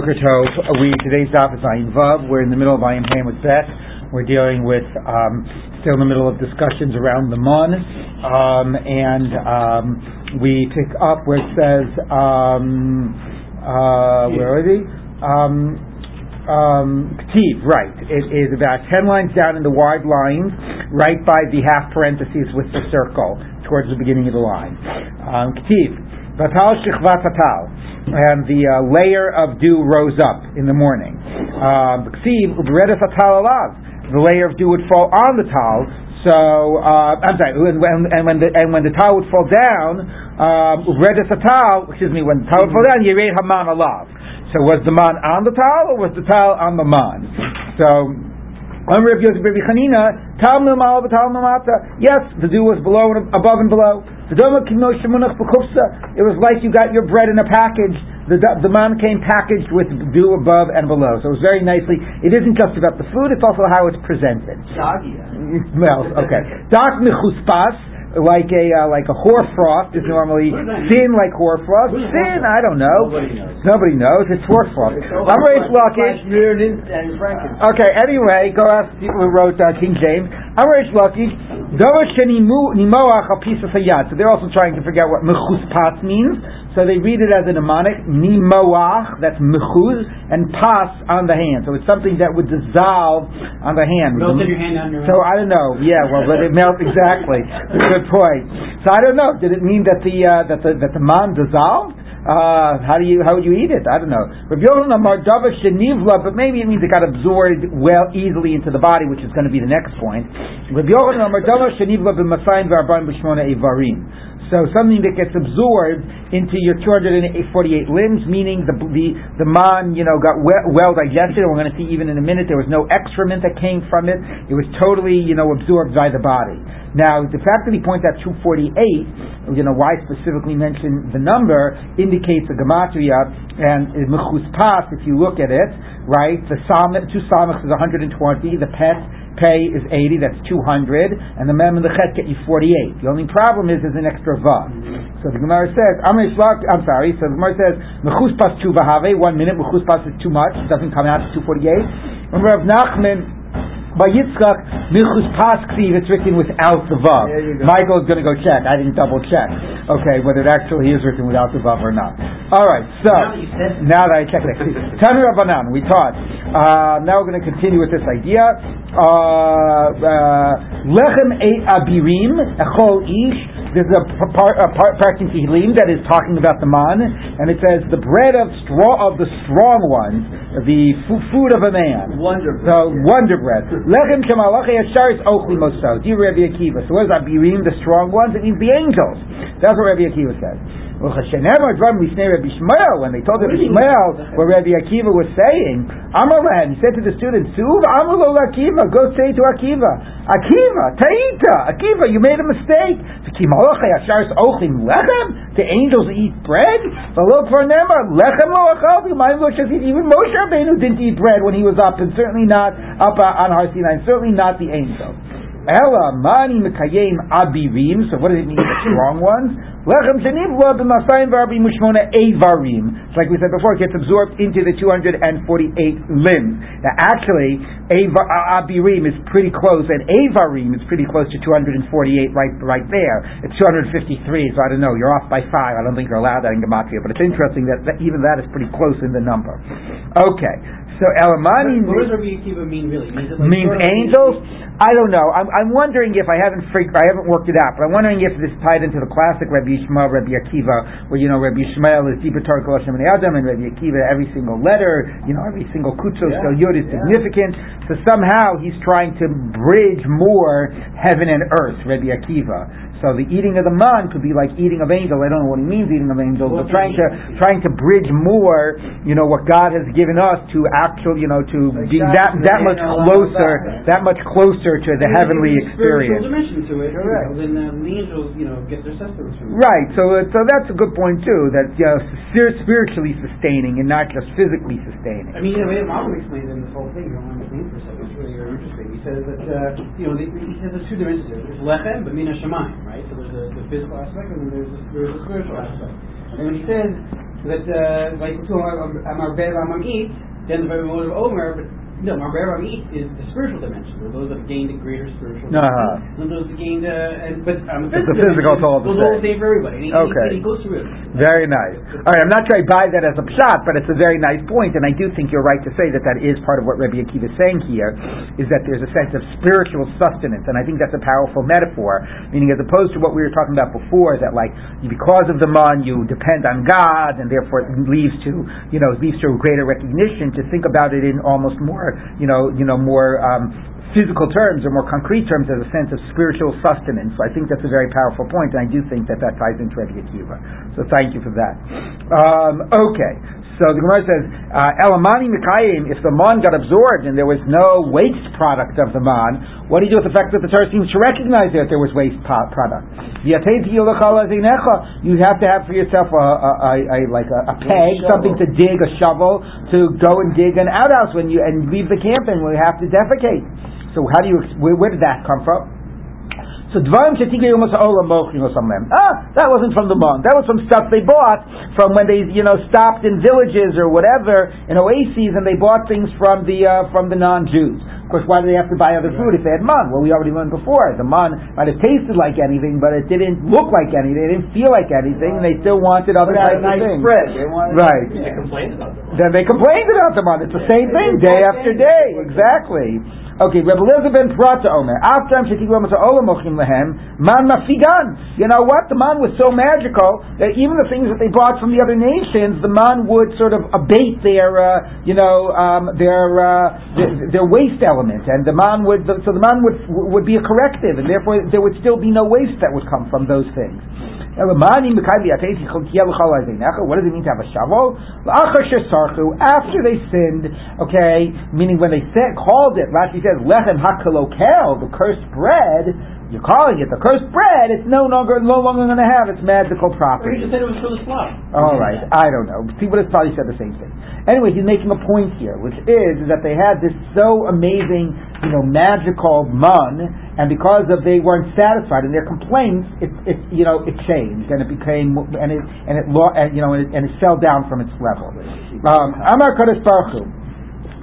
We today's daf is Ayin Vav. We're in the middle of Ayin Payim with Beth. We're dealing with um, still in the middle of discussions around the Mon, um, and um, we pick up where it says um, uh, where are they? Um, um, Ktiv, right. It is about ten lines down in the wide line, right by the half parentheses with the circle towards the beginning of the line. Um, Ktiv, Batal Shechvat Batal and the uh, layer of dew rose up in the morning. Um, the layer of dew would fall on the tal. So uh, I'm sorry, and when, and when the and when the tal would fall down, redes um, excuse me, when the tal would fall down, yired haman alav. So was the man on the tal or was the tal on the man? So. Yes, the dew was below and above and below. The Dom King Moshimunak Bukusa. It was like you got your bread in a package. The, the man came packaged with dew above and below. So it was very nicely. It isn't just about the food; it's also how it's presented. Well, okay. Dark mechuspas like a uh, like a hoarfrost is normally thin like hoarfrost. Thin, I don't know. Nobody knows. Nobody knows. It's hoarfrost. I'm very lucky. Okay. Anyway, go ask people who wrote uh, King James. I'm very lucky. So they're also trying to figure out what mechuspas means. So they read it as a mnemonic, nimoach, that's mechuz, and pas on the hand. So it's something that would dissolve on the hand. Melted your hand on your So I don't know. Yeah, well, but it melts exactly. Good point. So I don't know. Did it mean that the uh, that the that the man dissolved? Uh, how do you how would you eat it? I don't know. Rav Yochanan Amar Shenivla, but maybe it means it got absorbed well easily into the body, which is going to be the next point. Rav Yochanan Amar Shenivla b'Masayim v'Arbaim b'Shmona Ivarim. So something that gets absorbed into your 248 limbs, meaning the the the man, you know, got well, well digested. And we're going to see even in a minute there was no excrement that came from it. It was totally, you know, absorbed by the body. Now, the fact that he points out 248, you know, why specifically mention the number, indicates a gematria, and mechus pas, if you look at it, right, the psalm, two psalmics is 120, the pet, pay is 80, that's 200, and the mem and the chet get you 48. The only problem is there's an extra va. So the Gemara says, I'm sorry, so the Gemara says, mechus pas tu vahave, one minute, mechus pas is too much, it doesn't come out to 248. And Rav Nachman, by Yitzchak, Milchus Pasktiv, it's written without the Vav. Michael is going to go check. I didn't double check. Okay, whether it actually is written without the Vav or not. All right, so, now that I checked it. Tanu Rabbanan, we taught. Uh, now we're going to continue with this idea. Uh, uh, Lechem Eight Abirim, Echol Ish, this is a part, a part, part in Tehillim that is talking about the man, and it says the bread of straw of the strong ones, the f- food of a man. Wonder bread. The wonder bread. Lechem shemalachei yasharis ochli moso. Dear Rabbi Akiva. So what is Abirim, the strong ones? It means the angels. That's what Rabbi Akiva says. When they told Rabbi Ishmael what Rabbi Akiva was saying, Amalhan, he said to the students, Suv Akiva, go say to Akiva, Akiva, Taita, Akiva, you made a mistake. The angels eat bread? Even Moshe Rabbeinu didn't eat bread when he was up, and certainly not up on Har Sinai, and certainly not the angels. Ella mani mekayim abirim. So what does it mean? The strong ones. It's like we said before, it gets absorbed into the 248 limbs. Now, actually, uh, abirim is pretty close, and avarim is pretty close to 248 right, right there. It's 253, so I don't know. You're off by five. I don't think you're allowed that in gematria, but it's interesting that even that is pretty close in the number. Okay. So Elamani What does Rabbi Akiva mean really? Means, it like means angels. I don't know. I'm, I'm wondering if I haven't fig- I haven't worked it out, but I'm wondering if this tied into the classic Rabbi Yishmael, Rabbi Akiva, where you know Rabbi Yishmael is deeper Torah Hashem and Adam, and Rabbi Akiva every single letter, you know every single kutzos Yeah. yeah. yud is Yeah. significant. So somehow he's trying to bridge more heaven and earth, Rabbi Akiva. So the eating of the man could be like eating of angels. I don't know what he means eating of angels, but trying to trying to bridge more, you know, what God has given us to actual, you know, to Like being God that much closer, that much closer to the heavenly experience. dimension to it. Correct. You know, then uh, the angels, you know, get their sustenance from. Right. So uh, so that's a good point too. That you know, spiritually sustaining and not just physically sustaining. I mean, know, Adam Malcolm explains in this whole thing. You don't want to explain for a second. It's really very interesting. He says that, uh, you know, the, he says there's two dimensions here. There's lechem, but mina shemayim, right? So there's the, the physical aspect, and then there's the, there's the spiritual aspect. And when he says that uh, like Amar Bev Amar eat, then the very of Omer, but no, Marber Amit is the spiritual dimension. There are those that have gained a greater spiritual Uh-huh. dimension. And those that gained, uh, and, but um, It's the physical, it's all the all same. the same for everybody. He, Okay. he goes through it. Very nice. All right, I'm not sure I buy that as a shot, but it's a very nice point, and I do think you're right to say that that is part of what Rabbi Akiva is saying here, is that there's a sense of spiritual sustenance, and I think that's a powerful metaphor, meaning as opposed to what we were talking about before, that like because of the man you depend on God, and therefore it leads to you know leads to a greater recognition. To think about it in almost more you know you know more. Um, physical terms or more concrete terms as a sense of spiritual sustenance. So I think that's a very powerful point, and I do think that that ties into Rabbi Akiva. So thank you for that. Um, okay. So the Gemara says, uh, Elamani Mikayim, if the man got absorbed and there was no waste product of the man, what do you do with the fact that the Torah seems to recognize that there was waste po- product? You have to have for yourself a, a, a, a like a, a peg, something to dig, a shovel, to go and dig an outhouse when you and leave the camping when you have to defecate. So how do you? Where, where did that come from? So dvarim shetigei umas ha'olam mochim or something. Ah, that wasn't from the mon. That was from stuff they bought from when they, you know, stopped in villages or whatever in oases, and they bought things from the uh, from the non-Jews. Of course, why do they have to buy other food if they had man? Well, we already learned before. The man might have tasted like anything, but it didn't look like anything. It didn't feel like anything. And they still wanted other types nice of things. spread. They wanted Right. They complained about them. Then they complained about the man. It's the same thing, day after day. Exactly. Okay, Rebbe Eliezer ben Prata Omer. After I'm shaking Rama Olam Mochim Lehem, man mafigan. You know what? The man was so magical that even the things that they brought from the other nations, the man would sort of abate their, uh, you know, um, their, uh, their their waste element, and the man would. So the man would would be a corrective, and therefore there would still be no waste that would come from those things. What does it mean to have a shovel? After they sinned, okay, meaning when they said, called it, Rashi says, Lechem HaKalokel, the cursed bread, you're calling it the cursed bread, it's no longer, no longer going to have its magical Or he properties. just said it was for the. All right, I don't know. See, would have probably said the same thing. Anyway, he's making a point here, which is, is that they had this so amazing, you know, magical mun, and because of they weren't satisfied in their complaints, it, it you know, it changed and it became and it and it lo- and, you know and it, and it fell down from its level. Um, Amar Kodesh Baruch.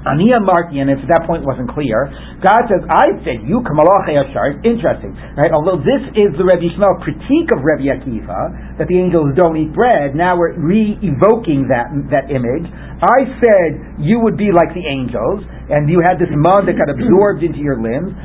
Ani Amarti, and if at that point wasn't clear, God says, I said, you Kamalach Yashar. Interesting, right? Although this is the Rebbe Yishmael critique of Rebbe Akiva, that the angels don't eat bread, now we're re-evoking that, that image. I said, you would be like the angels, and you had this mun that got absorbed into your limbs.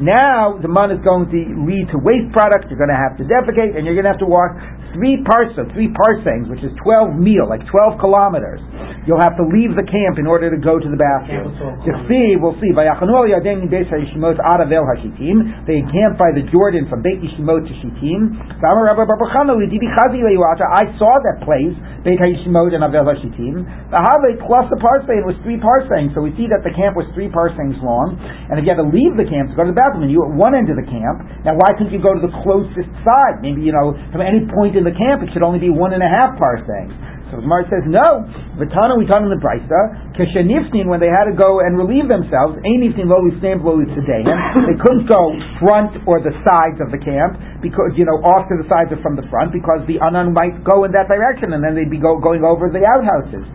Now the mun is going to lead to waste products. You're going to have to defecate, and you're going to have to walk three parsa, three parsangs, which is twelve mil, like twelve kilometers. You'll have to leave the camp in order to go to the bathroom. You see, we'll see. Vayachanu al Yarden min Beis Yishimot ad Avel Hashitim. They encamped by the Jordan from Beit Yishimot to Shittim. V'amar Rabbi Baruch Chana lididi chazi le'yuata. I saw that place, Beit Yishimot and Avel Hashitim. V'havei plus the parsang was three parsangs. So we see that the camp was three parsangs long. And if you had to leave the camp to go to the bathroom, and you were at one end of the camp, now why couldn't you go to the closest side? Maybe you know from any point in the camp it should only be one and a half parsangs. So the Gemara says no. V'tana we taught in the Brisa keshenifnin when they had to go and relieve themselves. Ainifnin lo lifneim lo. They couldn't go front or the sides of the camp because you know off to the sides or from the front because the anan might go in that direction and then they'd be go, going over the outhouses.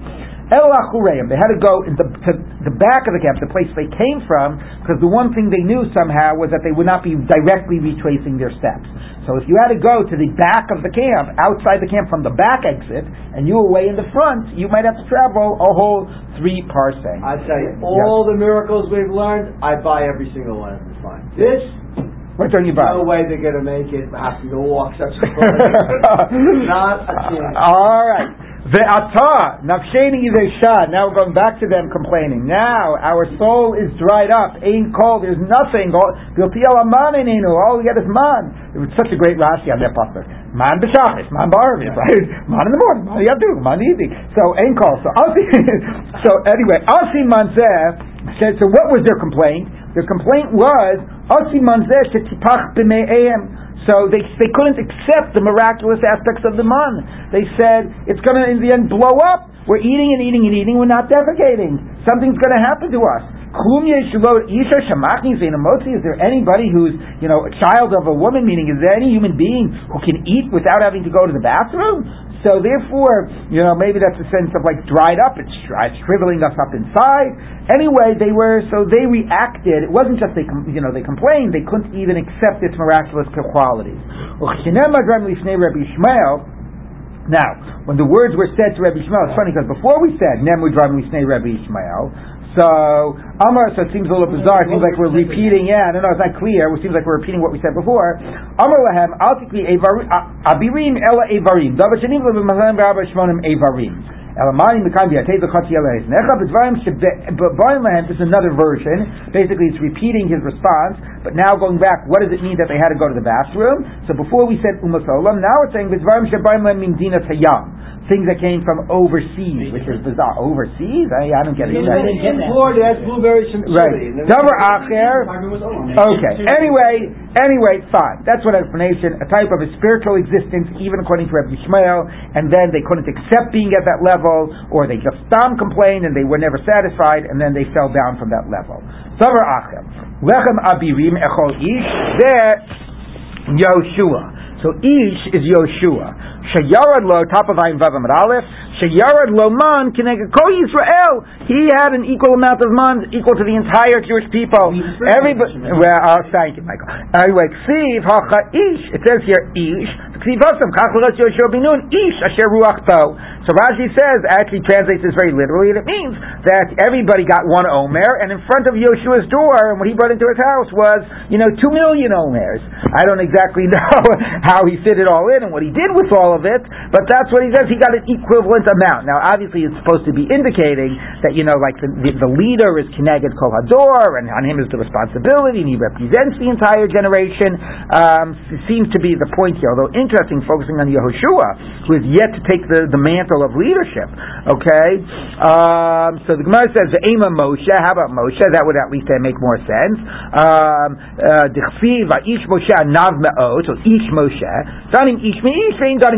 They had to go in the, to the back of the camp, the place they came from, because the one thing they knew somehow was that they would not be directly retracing their steps. So if you had to go to the back of the camp, outside the camp from the back exit, and you were way in the front, you might have to travel a whole three parsangs. I tell you, all the miracles we've learned, I buy every single one of them. Fine. This, What don't you buy? no way they're going to make it. Have to go walk such a Not a chance. All right. Ve'ata, nafsheni yivesha. Now we're going back to them complaining. Now our soul is dried up, ain't cold, there's nothing. All oh, all we get is man. It was such a great Rashi on that pasuk. Man b'shachis, man b'arvim, right? Man in the morning, man yadu, man evening. So ain't cold. So so anyway, asi manzeh said. So what was their complaint? Their complaint was asi manzeh shetipach b'me'eim. So they, they couldn't accept the miraculous aspects of the man. They said, it's going to in the end blow up. We're eating and eating and eating, we're not defecating. Something's going to happen to us. Is there anybody who's you know a child of a woman? Meaning, is there any human being who can eat without having to go to the bathroom? So therefore, you know, maybe that's a sense of like dried up. It's dry, shriveling us up inside. Anyway, they were so they reacted. It wasn't just they you know they complained. They couldn't even accept its miraculous qualities. Now, when the words were said to Rabbi Ishmael, it's funny because before we said Nemu Dram Lisnei Rabbi Ishmael, so Amar, so it seems a little bizarre. It seems like we're repeating. Yeah, no, no, it's not clear. It seems like we're repeating what we said before. Amar lahem altikli abirim ela evarim. Davar shenim le'b'mahem v'arba shmonim evarim. Elamani Mekan Biatei V'Chati Elez. Necha B'Dvarim Shebarim Lahem, this is another version. Basically, it's repeating his response, but now going back, what does it mean that they had to go to the bathroom? So before we said Umas Olam, now it's saying B'Dvarim Shebarim Lahem means Dina Tayyam things that came from overseas, which is bizarre. Overseas? I, I don't get it. Right. In Florida, that's blueberries from Right. Davar acher. Okay. Anyway, anyway, fine. That's one explanation. A type of a spiritual existence, even according to Rabbi Ishmael, and then they couldn't accept being at that level, or they just stam complained and they were never satisfied, and then they fell down from that level. Davar acher. Lechem abirim echol ish. There, Yoshua. So Ish is Yoshua. Shayarad lo, top of Ayin Vav Aleph. Shayarad lo man kineged kol Yisrael. He had an equal amount of man, equal to the entire Jewish people. Everybody. Well, uh, thank you, Michael. Anyway, Ksiv hacha Ish. It says here Ish. Ksiv hasam kach Yoshua binun Ish asher ruach to. So Rashi says, actually translates this very literally, and it means that everybody got one Omer, and in front of Yoshua's door, and what he brought into his house was, you know, two million Omers. I don't exactly know how he fit it all in and what he did with all of it, but that's what he says. He got an equivalent amount. Now, obviously, it's supposed to be indicating that, you know, like the, the, the leader is Kineged Kol Hador, and on him is the responsibility, and he represents the entire generation. Um, seems to be the point here, although interesting, focusing on Yehoshua, who is yet to take the, the mantle of leadership. Okay, um, so the Gemara says the Ema Moshe. How about Moshe? That would at least uh, make more sense. Um, uh, Ish Moshe Nav Me'ot. So Ish Moshe.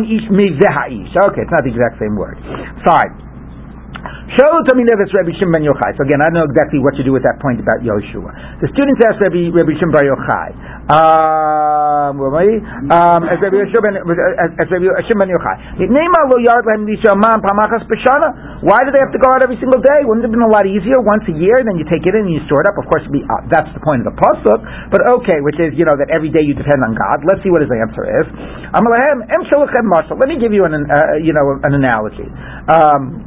Ish Me'Veha'ish. Okay, it's not the exact same word. Fine. So again, I don't know exactly what to do with that point about Yoshua. The students asked Rabbi, Rabbi Shimon Ben Yochai. Um, um, as Yochai. Why do they have to go out every single day? Wouldn't it have been a lot easier once a year? Then you take it in and you store it up. Of course, be, uh, that's the point of the pasuk. But okay, which is you know that every day you depend on God. Let's see what his answer is. Let me give you an uh, you know an analogy. Um,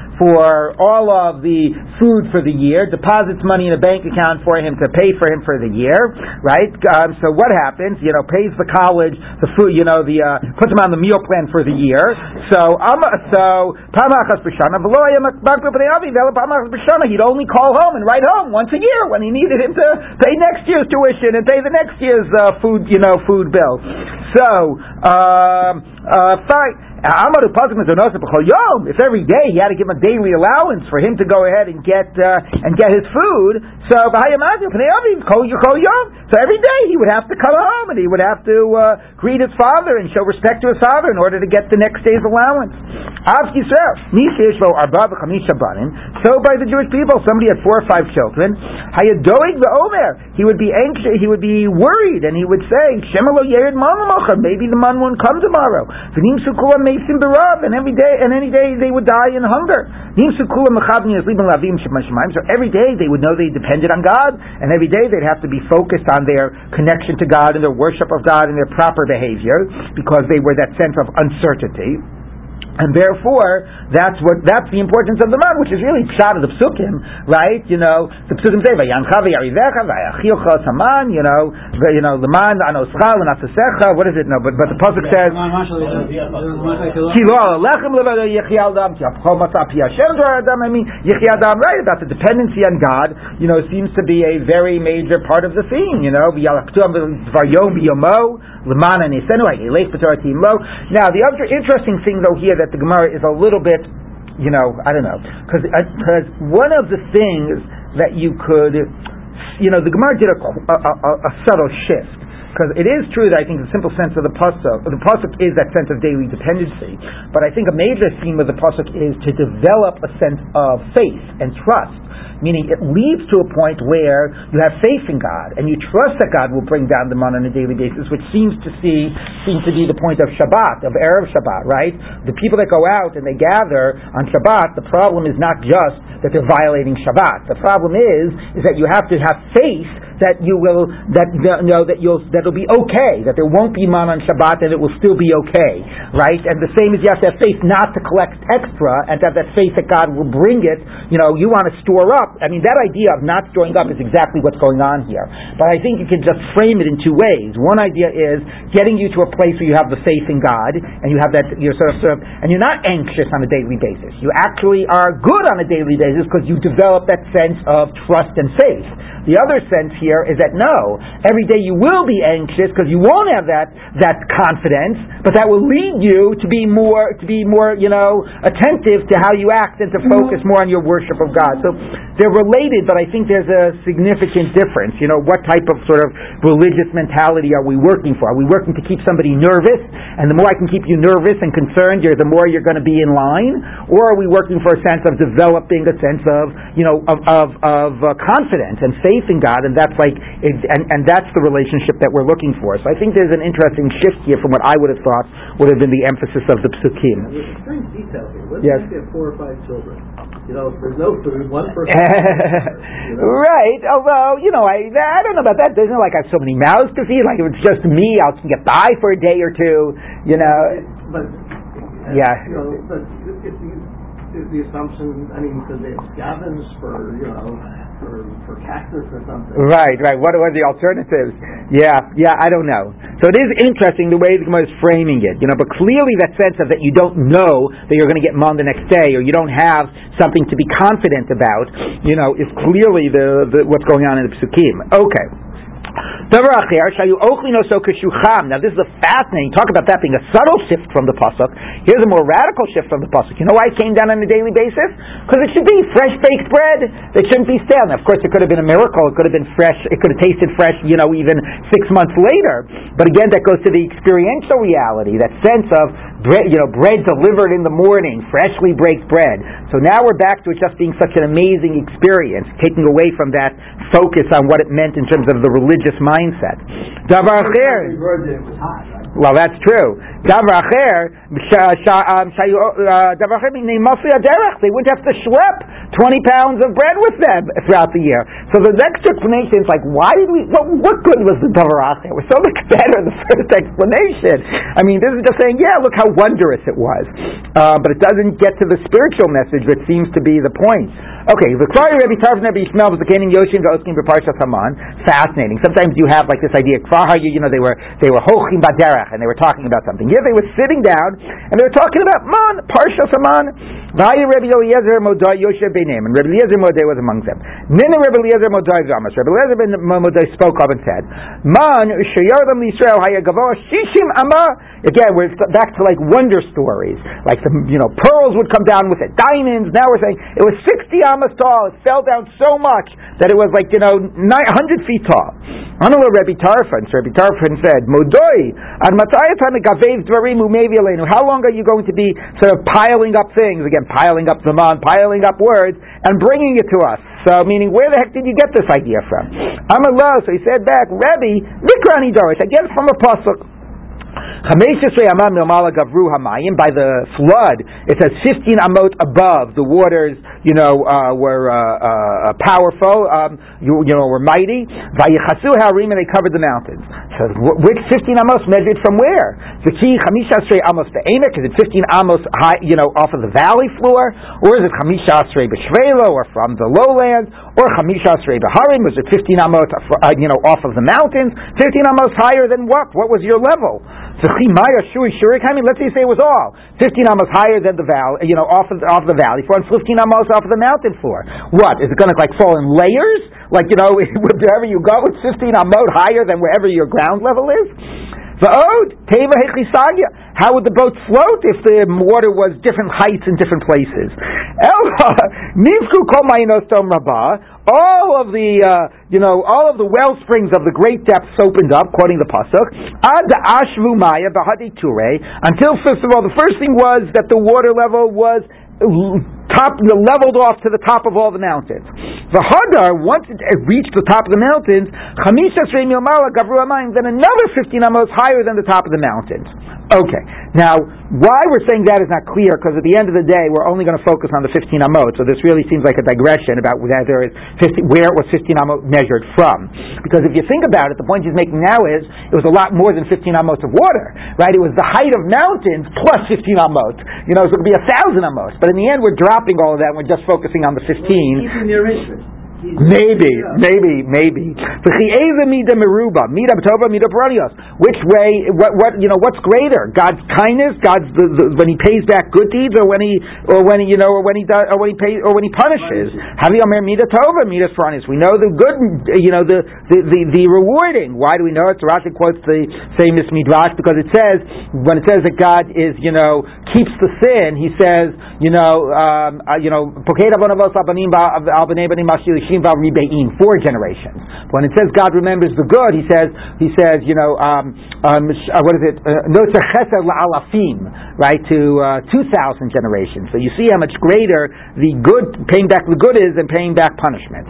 for all of the food for the year, deposits money in a bank account for him to pay for him for the year, right? Um, so what happens? You know, pays the college the food. You know, the uh, puts him on the meal plan for the year. So um, so pamachas b'shana he'd only call home and write home once a year when he needed him to pay next year's tuition and pay the next year's uh, food, you know, food bill. So um, uh, fine. If every day he had to give him a daily allowance for him to go ahead and get uh, and get his food, so so every day he would have to come home and he would have to uh, greet his father and show respect to his father in order to get the next day's allowance. So by the Jewish people, somebody had four or five children. He would be anxious. He would be worried, and he would say, Maybe the man won't come tomorrow mesim berav, and every day, and any day they would die in hunger. So every day they would know they depended on God, and every day they'd have to be focused on their connection to God and their worship of God and their proper behavior, because they were that sense of uncertainty. And therefore, that's what that's the importance of the man, which is really pshat of the psukim, right? You know, the psukim say vayancha v'yarivecha v'yachilcha saman. You know, the, you know the man anoscha l'natasecha. What is it? No, but but the pasuk says kilo lechem levado yichial dam tiapchol matzah piyashem adam. I mean yichial dam, right? About the dependency on God. You know, seems to be a very major part of the theme. You know, v'yalaktuam v'yom v'yomo l'mana nisenu ha'ilech b'toratim lo. Now, the other interesting thing though here that the Gemara is a little bit, you know, I don't know, because one of the things that you could you know, the Gemara did a, a, a, a subtle shift. Because it is true that I think the simple sense of the pasuk, the pasuk is that sense of daily dependency. But I think a major theme of the pasuk is to develop a sense of faith and trust meaning it leads to a point where you have faith in God and you trust that God will bring down the man on a daily basis, which seems to see seems to be the point of Shabbat, of Arab Shabbat, right? The people that go out and they gather on Shabbat, the problem is not just that they're violating Shabbat. The problem is is that you have to have faith that you will that you know that you'll that'll be okay, that there won't be man on Shabbat and it will still be okay, right? And the same is you have to have faith not to collect extra and to have that faith that God will bring it. You know, you want to store up. I mean, that idea of not storing up is exactly what's going on here. But I think you can just frame it in two ways. One idea is getting you to a place where you have the faith in God and you have that you're sort of sort of and you're not anxious on a daily basis. You actually are good on a daily basis because you develop that sense of trust and faith. The other sense here is that no, every day you will be anxious because you won't have that that confidence, but that will lead you to be more to be more you know attentive to how you act and to focus mm-hmm. more on your worship of God. So they're related, but I think there's a significant difference. You know, what type of sort of religious mentality are we working for? Are we working to keep somebody nervous, and the more I can keep you nervous and concerned, you're, the more you're going to be in line, or are we working for a sense of developing a sense of you know of of, of uh, confidence and faith? in God, and that's like, it, and, and that's the relationship that we're looking for. So I think there's an interesting shift here from what I would have thought would have been the emphasis of the psukim. There's a strange detail here. Let's yes. say four or five children. You know, there's no food, one person. you know? Right. Although, you know, I I don't know about that. Doesn't like I have so many mouths to feed. Like if it's just me, I'll get by for a day or two. You know. But uh, yeah. You know, but if you is the assumption, I mean, because they have scavens for, you know, for, cactus or something. Right, right. What are the alternatives? Yeah, yeah, I don't know. So it is interesting the way the Gemara is framing it, you know, but clearly that sense of that you don't know that you're going to get mon the next day or you don't have something to be confident about, you know, is clearly the, the what's going on in the Psukim. Okay. Now this is a fascinating. Talk about that being a subtle shift from the pasuk. Here's a more radical shift from the pasuk. You know why it came down on a daily basis? Because it should be fresh baked bread. It shouldn't be stale. Now, of course, it could have been a miracle. It could have been fresh. It could have tasted fresh. You know, even six months later. But again, that goes to the experiential reality. That sense of bread. You know, bread delivered in the morning, freshly baked bread. So now we're back to it just being such an amazing experience, taking away from that focus on what it meant in terms of the religious mindset. Davar. Well, that's true. Davar um, uh, they wouldn't have to schlep 20 pounds of bread with them throughout the year. So the next explanation is like, why did we, what, what good was the davar acher? It was so much better, the first explanation. I mean, this is just saying, yeah, look how wondrous it was. Uh, but it doesn't get to the spiritual message that seems to be the point. Okay, the Kvari Rebbe Tarfon Rebbe Yishmael was the Kenim Yoshim V'Oskim B'Parshat Haman. Fascinating. Sometimes you have like this idea, Kvar you know, they were they were Hochim Baderach and they were talking about something. Here they were sitting down and they were talking about Man, Parshat Haman. V'Hayi Rebbe Eliezer Modai Yoshev Beinim, and Rebbe Eliezer Modai was among them. Nina Rebbe Eliezer Modai Zamas. Rebbe Eliezer Modai spoke up and said, Man, Sheyardam Yisrael Hayagavoah Shishim Amah. Again, we're back to like wonder stories. Like the, you know, pearls would come down with it, diamonds. Now we're saying it was 60 amas tall. It fell down so much that it was like, you know, 900 feet tall. Anala Rebbe Tarfon, so Rebbe Tarfon said, Modoi, ad How long are you going to be sort of piling up things? Again, piling up the man, piling up words, and bringing it to us. So, meaning, where the heck did you get this idea from? Amallah, so he said back, Rebbe, Vikrani Dorish, it from a pasuk. By the flood, it says 15 amot above the waters, you know, uh, were uh, uh, powerful, um, you, you, know, were mighty. Vayichasu harim, and they covered the mountains. So, which 15 amos measured from where? The key chamisha asrei amos be'emek. Is it 15 amos high, you know, off of the valley floor, or is it chamisha asrei b'shvelo, or from the lowlands, or chamisha asrei b'harim? Was it 15 amos, uh, you know, off of the mountains? 15 amos higher than what? What was your level? So chimaya shuri shurik. I mean, let's say it was all 15 amos higher than the valley, you know, off of off the valley floor, and 15 amos off of the mountain floor. What is it going to like fall in layers? Like you know, wherever you go, it's 15 amot higher than wherever your ground level is. Va'od, teva hechisagya. How would the boat float if the water was different heights in different places? Nivku kol rabah. All of the, uh, you know, all of the well springs of the great depths opened up, quoting the pasuk. Ad ashvu maya ture. Until first of all, the first thing was that the water level was top leveled off to the top of all the mountains. The Hadar, once it reached the top of the mountains, then another 15 amos higher than the top of the mountains. Okay, now why we're saying that is not clear because at the end of the day we're only going to focus on the 15 amot. So this really seems like a digression about whether it's 50, where it was 15 amot measured from. Because if you think about it, the point he's making now is it was a lot more than 15 amot of water, right? It was the height of mountains plus 15 amot. You know, so it could be a thousand amot. But in the end, we're dropping all of that and we're just focusing on the 15. Maybe, maybe, maybe. Which way? What? What? You know, what's greater? God's kindness, God's the, the, when He pays back good deeds, or when He, or when He, you know, or when He does, or when He pays, or when He punishes. Havi Omer Mida Tova, Mida Franis. We know the good, you know, the, the the, the rewarding. Why do we know it? Rashi quotes the famous midrash because it says when it says that God is, you know, keeps the sin. He says, you know, um, uh, you know, four generations. But When it says God remembers the good, he says, he says, you know, um, um, uh, what is it? Uh, alafim, right, to uh, 2,000 generations. So you see how much greater the good, paying back the good is than paying back punishment.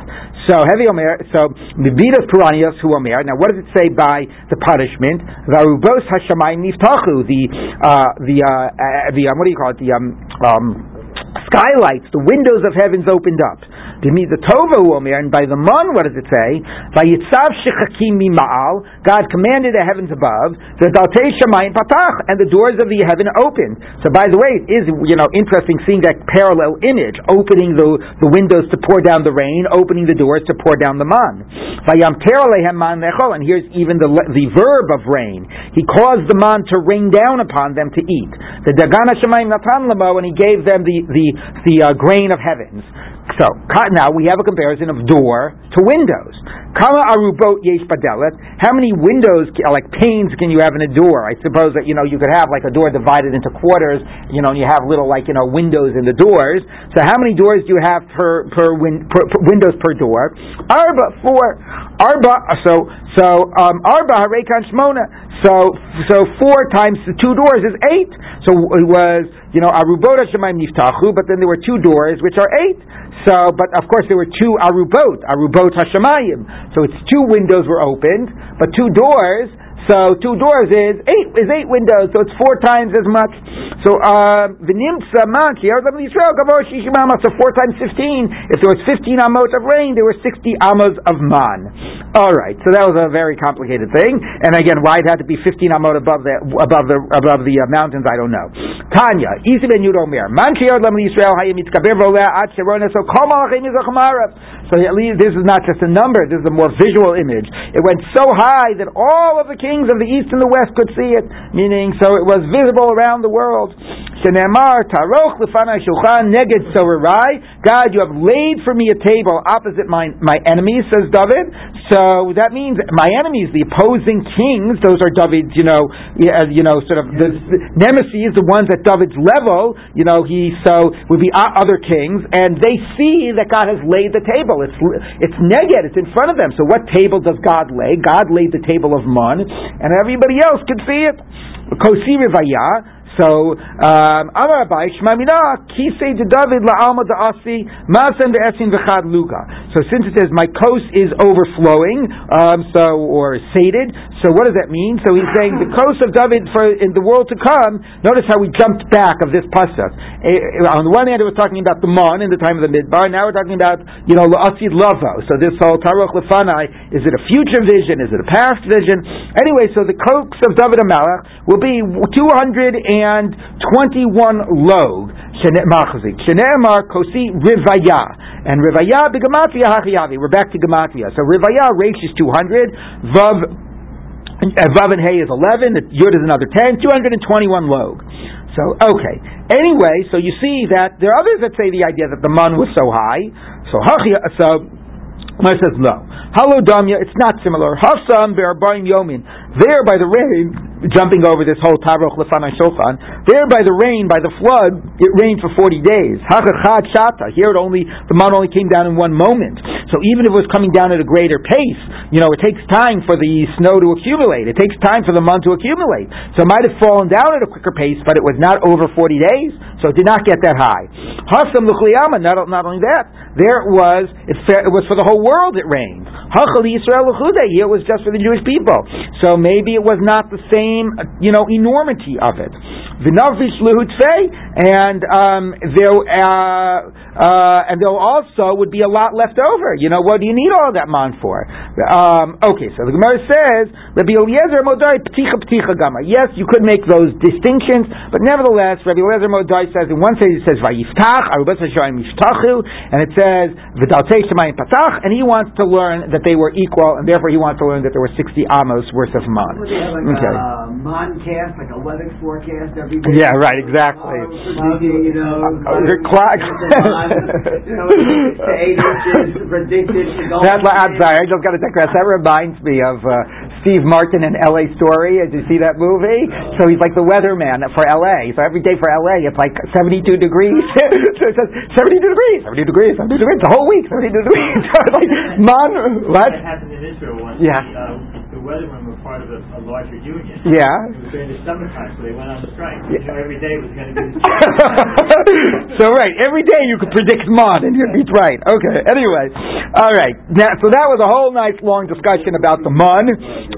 So, heavy omer, so, Mibidas Puranios who omer. Now, what does it say by the punishment? Varubos Hashamayim Niftachu, the, uh, the, uh, the, um, what do you call it? The, um, um, skylights, the windows of heavens opened up. The Tova Omer, and by the Mon, what does it say? By Yitzav Shechakim Mima'al, God commanded the heavens above, the Daltei Shemayim Patach, and the doors of the heaven opened. So by the way, it is, you know, interesting seeing that parallel image, opening the, the windows to pour down the rain, opening the doors to pour down the man. And here's even the, the verb of rain. He caused the man to rain down upon them to eat. The Dagana Shemayim Natan Lamo, and he gave them the, the, the uh, grain of heavens. So now we have a comparison of door to windows. How many windows, like panes, can you have in a door? I suppose that you know you could have like a door divided into quarters. You know, and you have little like you know windows in the doors. So how many doors do you have per per, win, per, per windows per door? Arba four. Arba. So so um, arba harekan shmona. So so four times the two doors is eight. So it was you know arubot shemaim niftachu, but then there were two doors which are eight. So, but of course there were two arubot, arubot hashemayim. So it's two windows were opened, but two doors so two doors is eight is eight windows, so it's four times as much. So um, v'nimtza man Israel So four times fifteen. If there was fifteen amos of rain, there were sixty amos of man. All right, so that was a very complicated thing. And again, why it had to be fifteen amos above the above the above the uh, mountains, I don't know. Tanya, Isi ben Yudomer, man Israel hayim yitzkaber voleh at sherona. So kol malachim So this is not just a number; this is a more visual image. It went so high that all of the kings of the east and the west could see it, meaning so it was visible around the world. Shenemar taroch lefanai shulchan neged sorerai. God, you have laid for me a table opposite my my enemies, says David. So that means my enemies, the opposing kings, those are David's, you know, uh, you know, sort of the, the nemesis, the ones at David's level. You know, he so would be other kings, and they see that God has laid the table. It's it's neged. It's in front of them. So what table does God lay? God laid the table of Mun and everybody else could see it. Kosi so, um, Amar Abai, Shmamina, Kisei de David la'alma da'asi, Masen de'esin v'chad luka. So since it says my coast is overflowing, um, so, or sated, so what does that mean? So he's saying the coast of David for in the world to come, notice how we jumped back of this pasuk. Uh, on the one hand it was talking about the Mon in the time of the Midbar, now we're talking about, you know, la'asid lavo. So this whole Taruch Lefanai, is it a future vision? Is it a past vision? Anyway, so the coast of David Amalek will be 200 and and 21 log. Shene'emar kosi rivaya. And rivaya begamatria hachiyavi. We're back to gematria. So rivaya, resh is 200. Vav, uh, vav and hey is 11. The yud is another 10. 221 log. So, okay. Anyway, so you see that there are others that say the idea that the man was so high. So, so, Mar says no. Hello, Damya, it's not similar. Hasam be'arbaim yomin. There by the rain, jumping over this whole Taroch Lefanai Shochan. There by the rain, by the flood, it rained for 40 days. Hachachad Shata. Here it only, the man only came down in one moment. So even if it was coming down at a greater pace, you know, it takes time for the snow to accumulate. It takes time for the mun to accumulate. So it might have fallen down at a quicker pace, but it was not over 40 days, so it did not get that high. Hasam Luchliyama, not, not only that, there it was, it, it was for the whole world it rained. Hachal Yisrael Here it was just for the Jewish people. So maybe it was not the same, uh, you know, enormity of it. V'navish lehutfei, and um, there, uh, uh, and there also would be a lot left over. You know, what do you need all that man for? Um, okay, so the Gemara says, Rabbi Eliezer Modai pticha pticha gama. Yes, you could make those distinctions, but nevertheless, Rabbi Eliezer Modai says in one place it says vayiftach, arubas and it says v'daltei shemayim patach, and he wants to learn that they were equal, and therefore he wants to learn that there were sixty amos worth of man. Like okay. a man cast, like a weather forecast. Yeah, right, exactly. Uh, you know, clock. That's I'm sorry, I just got to digress. That reminds me of uh, Steve Martin in L.A. Story. Did you see that movie? So he's like the weatherman for L.A. So every day for L.A. it's like 72 degrees. so it says 72 degrees, 72 degrees, 72 degrees. The whole week, 72 degrees. like, man, what? That happened in Israel once. Yeah. The, uh, weathermen were part of a, a larger union. Yeah. It was during the summertime, so they went on strike. Yeah. You know, every day was going to be. so right, every day you could predict mod, and you'd be right. Okay. Anyway, all right. Now, so that was a whole nice long discussion about the mun.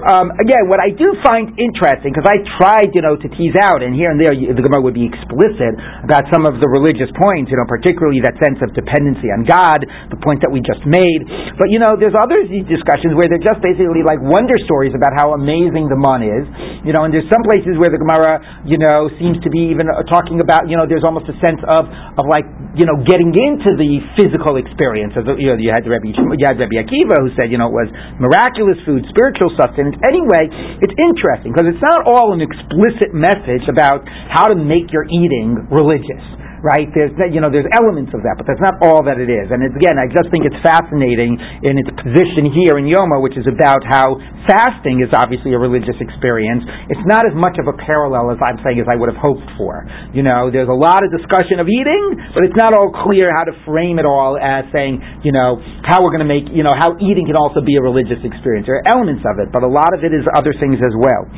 Um, again, what I do find interesting because I tried, you know, to tease out, and here and there the Gemara would be explicit about some of the religious points, you know, particularly that sense of dependency on God, the point that we just made. But you know, there's other discussions where they're just basically like wonder stories stories about how amazing the man is, you know, and there's some places where the Gemara, you know, seems to be even uh, talking about, you know, there's almost a sense of, of like, you know, getting into the physical experience. Of, you know, you had Rabbi, you had Rabbi Akiva who said, you know, it was miraculous food, spiritual sustenance. Anyway, it's interesting because it's not all an explicit message about how to make your eating religious right? There's you know there's elements of that, but that's not all that it is. And again, I just think it's fascinating in its position here in Yoma, which is about how fasting is obviously a religious experience. It's not as much of a parallel as I'm saying as I would have hoped for. You know, there's a lot of discussion of eating, but it's not all clear how to frame it all as saying, you know, how we're going to make, you know, how eating can also be a religious experience. There are elements of it, but a lot of it is other things as well.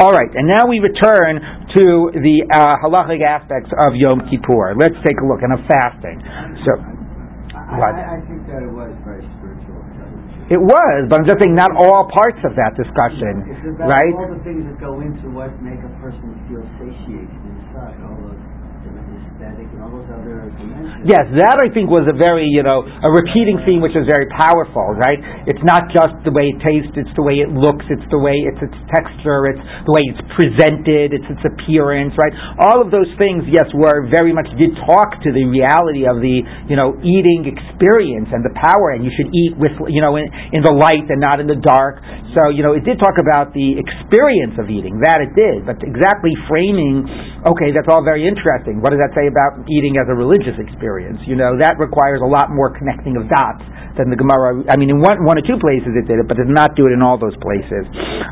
All right, and now we return to the uh, halachic aspects of Yom Kippur. Let's take a look and of fasting. So? I, I think that it was very spiritual. It was, but I'm just saying not all parts of that discussion, it's about right? All the things that go into what make a person feel satiated inside. All those aesthetic and all those other dimensions. Yes, that I think was a very, you know, a repeating theme which was very powerful, right? It's not just the way it tastes, it's the way it looks, it's the way it's its texture, it's the way it's presented, it's its appearance, right? All of those things, yes, were very much did talk to the reality of the, you know, eating experience and the power, and you should eat with, you know, in, in the light and not in the dark. So, you know, it did talk about the experience of eating, that it did, but exactly framing, okay, that's all very interesting. What does that say about eating as a religious experience? You know, that requires a lot more connecting of dots than the Gemara. I mean, in one, one or two places it did it, but did not do it in all those places.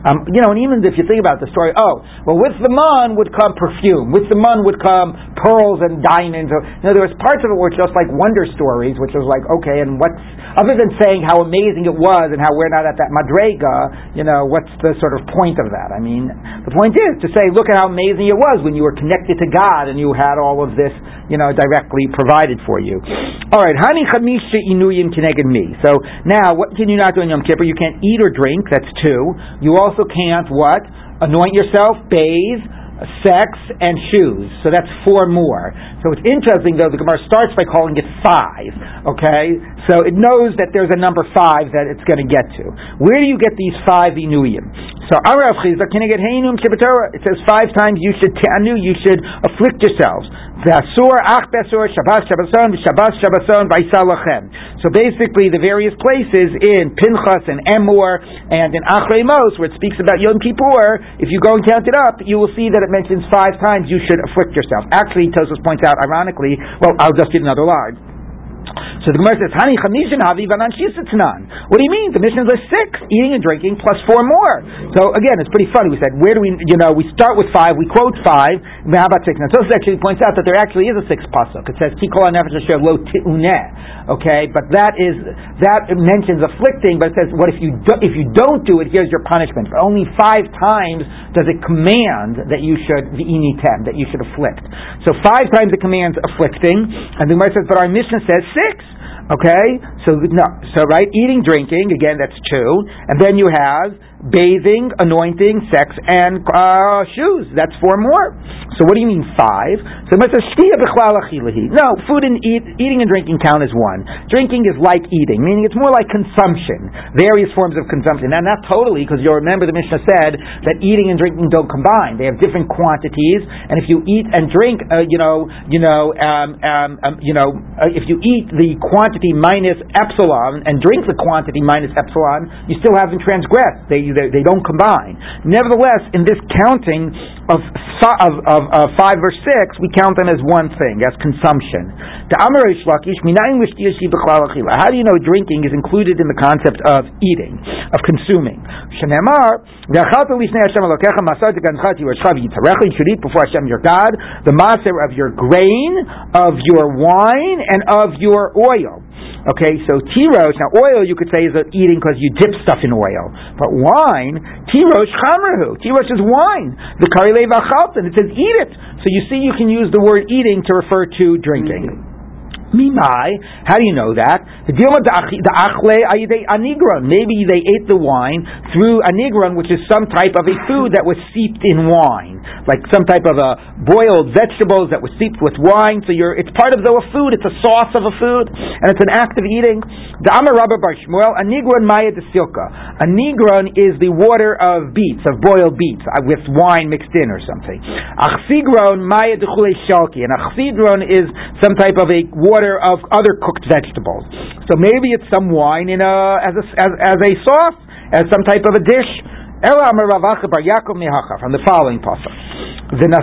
Um, you know, and even if you think about the story, oh, well, with the man would come perfume, with the man would come pearls and diamonds. You know, there was parts of it were just like wonder stories, which was like, okay, and what's other than saying how amazing it was and how we're not at that madrega, you know, what's the sort of point of that? I mean, the point is to say, look at how amazing it was when you were connected to God and you had all of this, you know, directly provided for you. All right, hani chamisha inuyim kineged me. So now, what can you not do in Yom Kippur? You can't eat or drink. That's two. You also can't what? Anoint yourself, bathe sex, and shoes. So that's four more. So it's interesting, though, the Gemara starts by calling it five. Okay? So it knows that there's a number five that it's going to get to. Where do you get these five inuyim? So Arav Chizda, can get It says five times you should tanu, you should afflict yourselves. Vasur, Ach Besur, Shabbos, Shabbason, Shabbos, Shabbason, Vaisalachem. So basically, the various places in Pinchas and Emor and in Achrei Mos, where it speaks about Yom Kippur, if you go and count it up, you will see that it mentions five times you should afflict yourself. Actually, Tosfos points out, ironically, well, I'll just get another line. So the Gemara says, Hani chamishin havi vanan What do you mean? The Mishnah lists six, eating and drinking plus four more. So again, it's pretty funny. We said, where do we, you know, we start with five, we quote five, how about six? Now, Tosfos actually points out that there actually is a sixth pasuk. It says, Kikol nefesh asher lo ti'uneh. Okay, but that is, that mentions afflicting, but it says, what if you, do, if you don't do it, here's your punishment. For only five times does it command that you should, the initem, that you should afflict. So five times it commands afflicting, and the Gemara says, but our Mishnah says six six? Okay, so no, so right, eating, drinking, again, that's two, and then you have bathing, anointing, sex, and uh, shoes. That's four more. So what do you mean five? So no, food and eat, eating and drinking count as one. Drinking is like eating, meaning it's more like consumption, various forms of consumption. Now, not totally, because you'll remember the Mishnah said that eating and drinking don't combine. They have different quantities, and if you eat and drink, uh, you know, you know, um, um, um, you know, uh, if you eat the quantity minus epsilon and drink the quantity minus epsilon, you still haven't transgressed. They they, they don't combine. Nevertheless, in this counting of, of, of, of five or six, we count them as one thing, as consumption. How do you know drinking is included in the concept of eating, of consuming? You should eat before Hashem your God the maser of your grain, of your wine, and of your oil. Okay, so tirosh, now oil you could say is eating because you dip stuff in oil. But wine, tirosh chamrahu. Tirosh is wine. The karilei v'achalton, it says eat it. So you see you can use the word eating to refer to drinking. Mimai, how do you know that? Anigron. Maybe they ate the wine through anigron, which is some type of a food that was steeped in wine, like some type of a boiled vegetables that was steeped with wine. So you're, it's part of the food. It's a sauce of a food, and it's an act of eating. The Amar Rabba Bar Shmuel, anigron maya de silka. Anigron is the water of beets, of boiled beets, uh, with wine mixed in or something. Achsigron maya de shalki, and achsidron is some type of a water of other cooked vegetables. So maybe it's some wine in a as a as, as a sauce, as some type of a dish. From the following pasuk. This is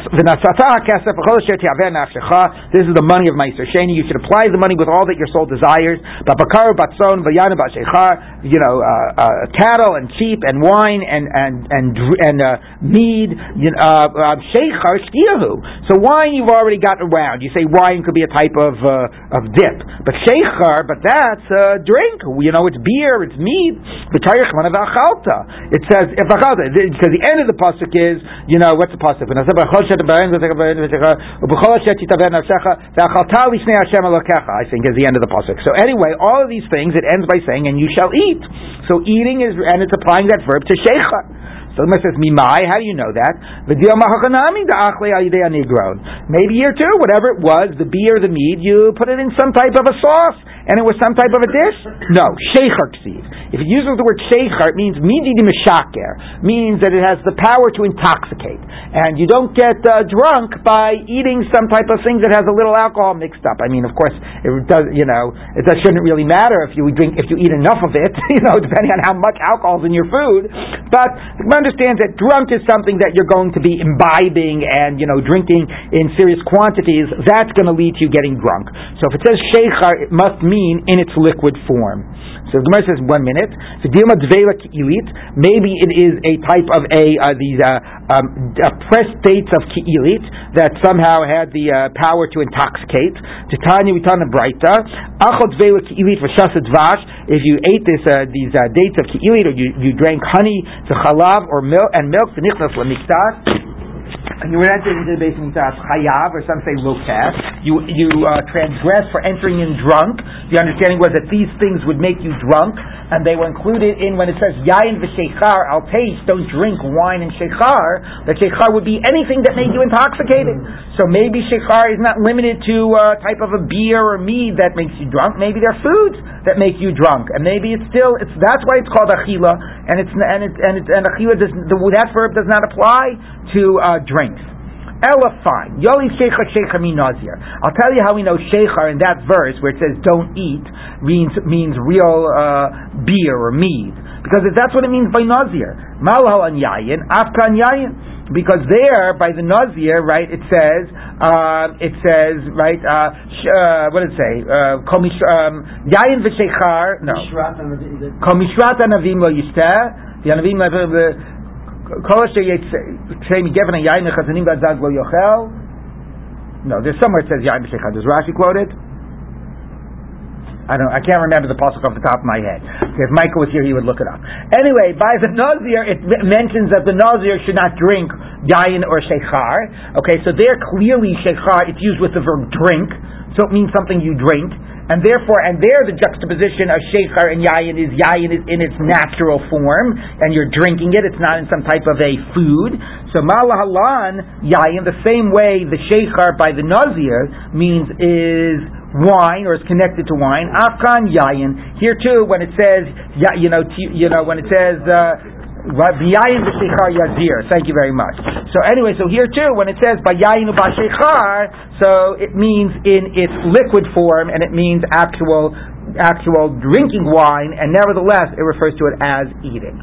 the money of Meiser Sheni. You should apply the money with all that your soul desires. You know, uh, uh, cattle and sheep and wine and and and and uh, mead. Uh, shtiyahu. So wine you've already got around. You say wine could be a type of uh, of dip, but shechar, but that's a drink. You know, it's beer, it's mead. It says because the end of the pasuk is, you know, what's the pasuk? I think is the end of the pasuk. So anyway, all of these things it ends by saying, and you shall eat. So eating is, and it's applying that verb to shecha. So the says, Mimai, how do you know that? Maybe year two, whatever it was, the beer, the mead, you put it in some type of a sauce and it was some type of a dish? No, sheichar ksiv. If it uses the word sheichar, it means midi mishaker, means that it has the power to intoxicate. And you don't get uh, drunk by eating some type of thing that has a little alcohol mixed up. I mean, of course, it does, you know, it does, shouldn't really matter if you drink, if you eat enough of it, you know, depending on how much alcohol is in your food. But understand that drunk is something that you're going to be imbibing and, you know, drinking in serious quantities. That's going to lead to you getting drunk. So if it says sheichar, it must mean in its liquid form. So the Gemara says one minute. Maybe it is a type of a uh, these uh, um, uh, pressed dates of ki'ilit that somehow had the uh, power to intoxicate. Titania we the brighter. Achot vela ki'ilit vash. If you ate this uh, these uh, dates of ki'ilit or you, you drank honey to chalav or milk and milk to nichnas lemikdash and you were entering into the base mitzvah chayav, or some say lokeh. You you uh, transgress for entering in drunk. The understanding was that these things would make you drunk, and they were included in when it says yain v'sheichar al taste. Don't drink wine and sheichar. That sheichar would be anything that made you intoxicated. So maybe sheichar is not limited to a uh, type of a beer or mead that makes you drunk. Maybe there are foods that make you drunk, and maybe it's still it's that's why it's called achila, and it's and it's and it's and achila does the, that verb does not apply to uh, drinks. Ella fine. Yoli shecha shecha nazir. I'll tell you how we know shecha in that verse where it says don't eat means means real uh, beer or mead because that's what it means by nazir. Malhal an yayin, afkan yayin. because there by the Nazir, right? It says, uh, it says, right? Uh, sh- uh, what did it say? Uh, um, Yayin v'sheichar. No. Kol mishrat anavim lo yisteh. The anavim No, there's somewhere it says yayin v'sheichar. Does Rashi quote it? I don't. I can't remember the pasuk off the top of my head. If Michael was here, he would look it up. Anyway, by the Nazir, it mentions that the Nazir should not drink yayin or sheikhar. Okay, so there clearly sheikhar. It's used with the verb drink, so it means something you drink. And therefore, and there the juxtaposition of sheikhar and yayin is yayin is in its natural form, and you're drinking it. It's not in some type of a food. So malahalan yayin, the same way the sheikhar by the Nazir means is wine or is connected to wine. Afkan yayin. Here too, when it says you know you know when it says. Uh, yazir. Thank you very much. So anyway, so here too, when it says bayayin bashechar, so it means in its liquid form, and it means actual actual drinking wine, and nevertheless it refers to it as eating.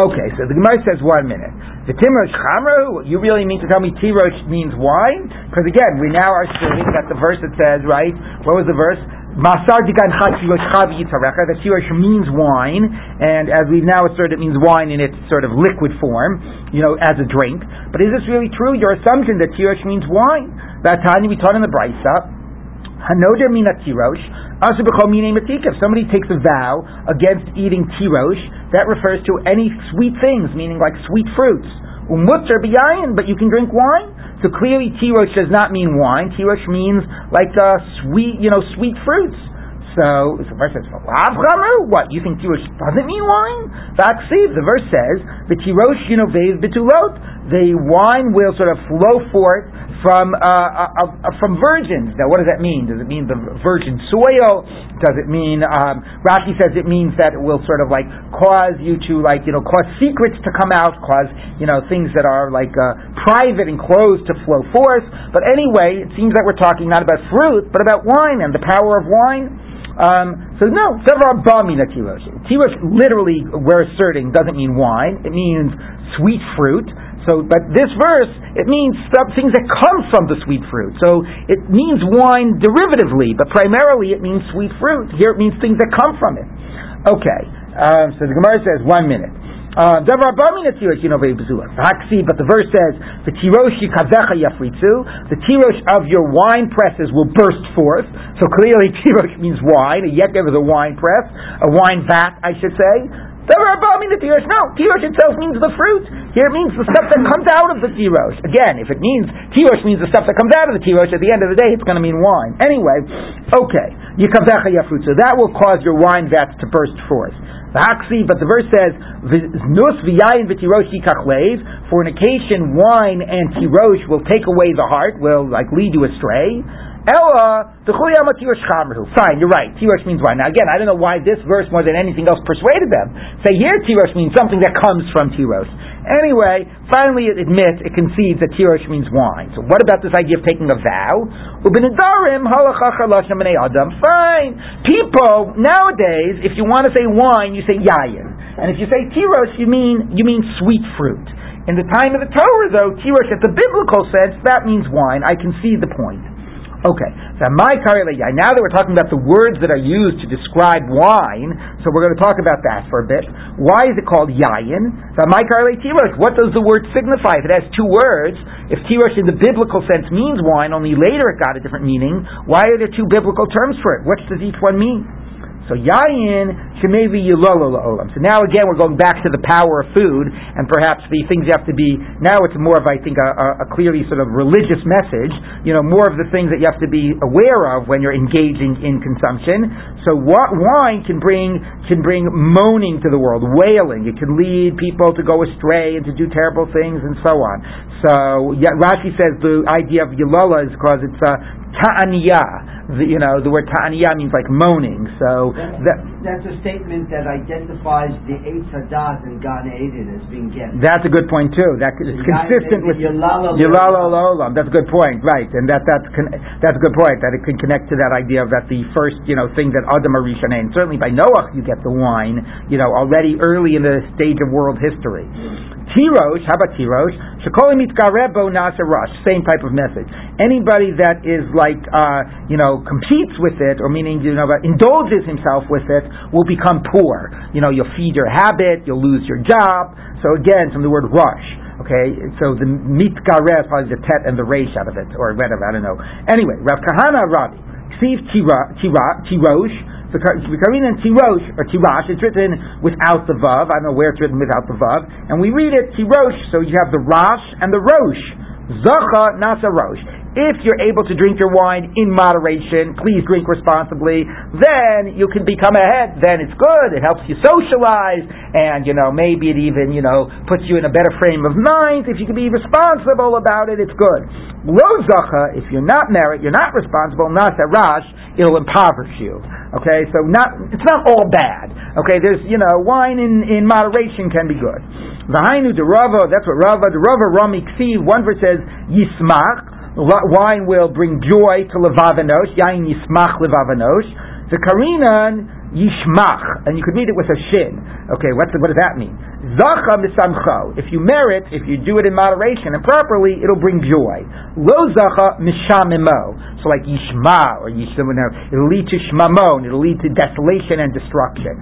Okay, so the Gemara says one minute. The Timrosh Chamru, you really mean to tell me Tirosh means wine? Because again, we now are assuming that the verse that says, right, what was the verse? Masar digan that tirosh means wine, and as we've now asserted, it means wine in its sort of liquid form, you know, as a drink. But is this really true? Your assumption that tirosh means wine? That time we taught in the Brisa, hanoder mina tirosh, if somebody takes a vow against eating tirosh, that refers to any sweet things, meaning like sweet fruits. Umutzer biyayin, but you can drink wine. So clearly, tirosh does not mean wine. Tirosh means like uh, sweet, you know, sweet fruits. So, the verse says, What? You think tirosh doesn't mean wine? Vaksiv, the verse says, the tirosh, you know, betulot. The wine will sort of flow forth from uh, uh, uh, from virgins. Now, what does that mean? Does it mean the virgin soil? Does it mean? Um, Rashi says it means that it will sort of like cause you to like you know cause secrets to come out, cause you know things that are like uh, private and closed to flow forth. But anyway, it seems that we're talking not about fruit, but about wine and the power of wine. Um, so no, several bamina tirosh. Tirosh literally, we're asserting, doesn't mean wine. It means sweet fruit. So, but this verse, it means stuff, things that come from the sweet fruit. So it means wine derivatively, but primarily it means sweet fruit. Here it means things that come from it. Okay, um, so the Gemara says, one minute. Uh, but the verse says, the kazecha yafritzu, the tirosh of your wine presses will burst forth. So clearly tirosh means wine, a yekev is a wine press, a wine vat, I should say. No, tirosh itself means the fruit. Here it means the stuff that comes out of the tirosh. Again, if it means tirosh means the stuff that comes out of the tirosh, at the end of the day, it's going to mean wine. Anyway, okay, yikavecha yafrut. So that will cause your wine vats to burst forth. But the verse says, "Nus v'yayin v'tirosh yikachlev." Fornication, wine, and tirosh will take away the heart, will like lead you astray. Ella, the tirosh Fine, you're right. Tirosh means wine. Now again, I don't know why this verse more than anything else persuaded them. Say here tirosh means something that comes from tirosh. Anyway, finally it admits, it concedes that tirosh means wine. So what about this idea of taking a vow? Fine. People, nowadays, if you want to say wine, you say yayin. And if you say tirosh, you mean, you mean sweet fruit. In the time of the Torah, though, tirosh, at the biblical sense, that means wine. I concede the point. Okay, so my now that we're talking about the words that are used to describe wine, so we're going to talk about that for a bit. Why is it called yayin? So my tirosh, what does the word signify? If it has two words, if tirosh in the biblical sense means wine, only later it got a different meaning, why are there two biblical terms for it? What does each one mean? So yayin shemevi yilolo olam. So now again we're going back to the power of food, and perhaps the things you have to be. Now it's more of I think a, a, clearly sort of religious message. You know, more of the things that you have to be aware of when you're engaging in consumption. So what wine can bring can bring moaning to the world, wailing. It can lead people to go astray and to do terrible things and so on. So yeah, Rashi says the idea of yilala is because it's a ta'aniyah the, you know, the word ta'aniyah means like moaning. So that, that's a statement that identifies the Eitz Hadas and Gan Eden as being given. That's a good point too. That is consistent with Yilala Olam. That's a good point, right? And that that's con- that's a good point. That it can connect to that idea of that the first you know thing that Adam Arishanein. Certainly by Noah you get the wine. You know already early in the stage of world history. Tirosh, how about Tirosh? Shekoli mitgarebo nasa rush. Same type of message. Anybody that is like, uh, you know, competes with it, or meaning, you know, indulges himself with it, will become poor. You know, you'll feed your habit, you'll lose your job. So again, from the word rush. Okay, so the mitgareh probably the tet and the resh out of it, or whatever, I don't know. Anyway, Rav Kahana Rabbi, Ksiv Tirosh, Vikarin and Tirosh, or Tirash, it's written without the Vav. I don't know where it's written without the Vav. And we read it Tirosh, so you have the Rash and the Rosh. Zacha Nasa Rosh. If you're able to drink your wine in moderation, please drink responsibly, then you can become a head. Then it's good. It helps you socialize, and, you know, maybe it even, you know, puts you in a better frame of mind. If you can be responsible about it, it's good. Lo zacha, if you're not married, you're not responsible, not a rash, it'll impoverish you. Okay, so not, it's not all bad. Okay, there's, you know, wine in, in moderation can be good. V'hainu de Rava, that's what Rava, the Rava Rami Ksiv, one verse says, Yismach, wine will bring joy to levavanosh. Yain yismach levavanosh. The karinan yishmach, and you could read it with a shin. Okay, what, what does that mean? Zacha misamcho. If you merit, if you do it in moderation and properly, it'll bring joy. Lo zacha mishamimo. So like yishma or yishma, it'll lead to shmamon. It'll lead to desolation and destruction.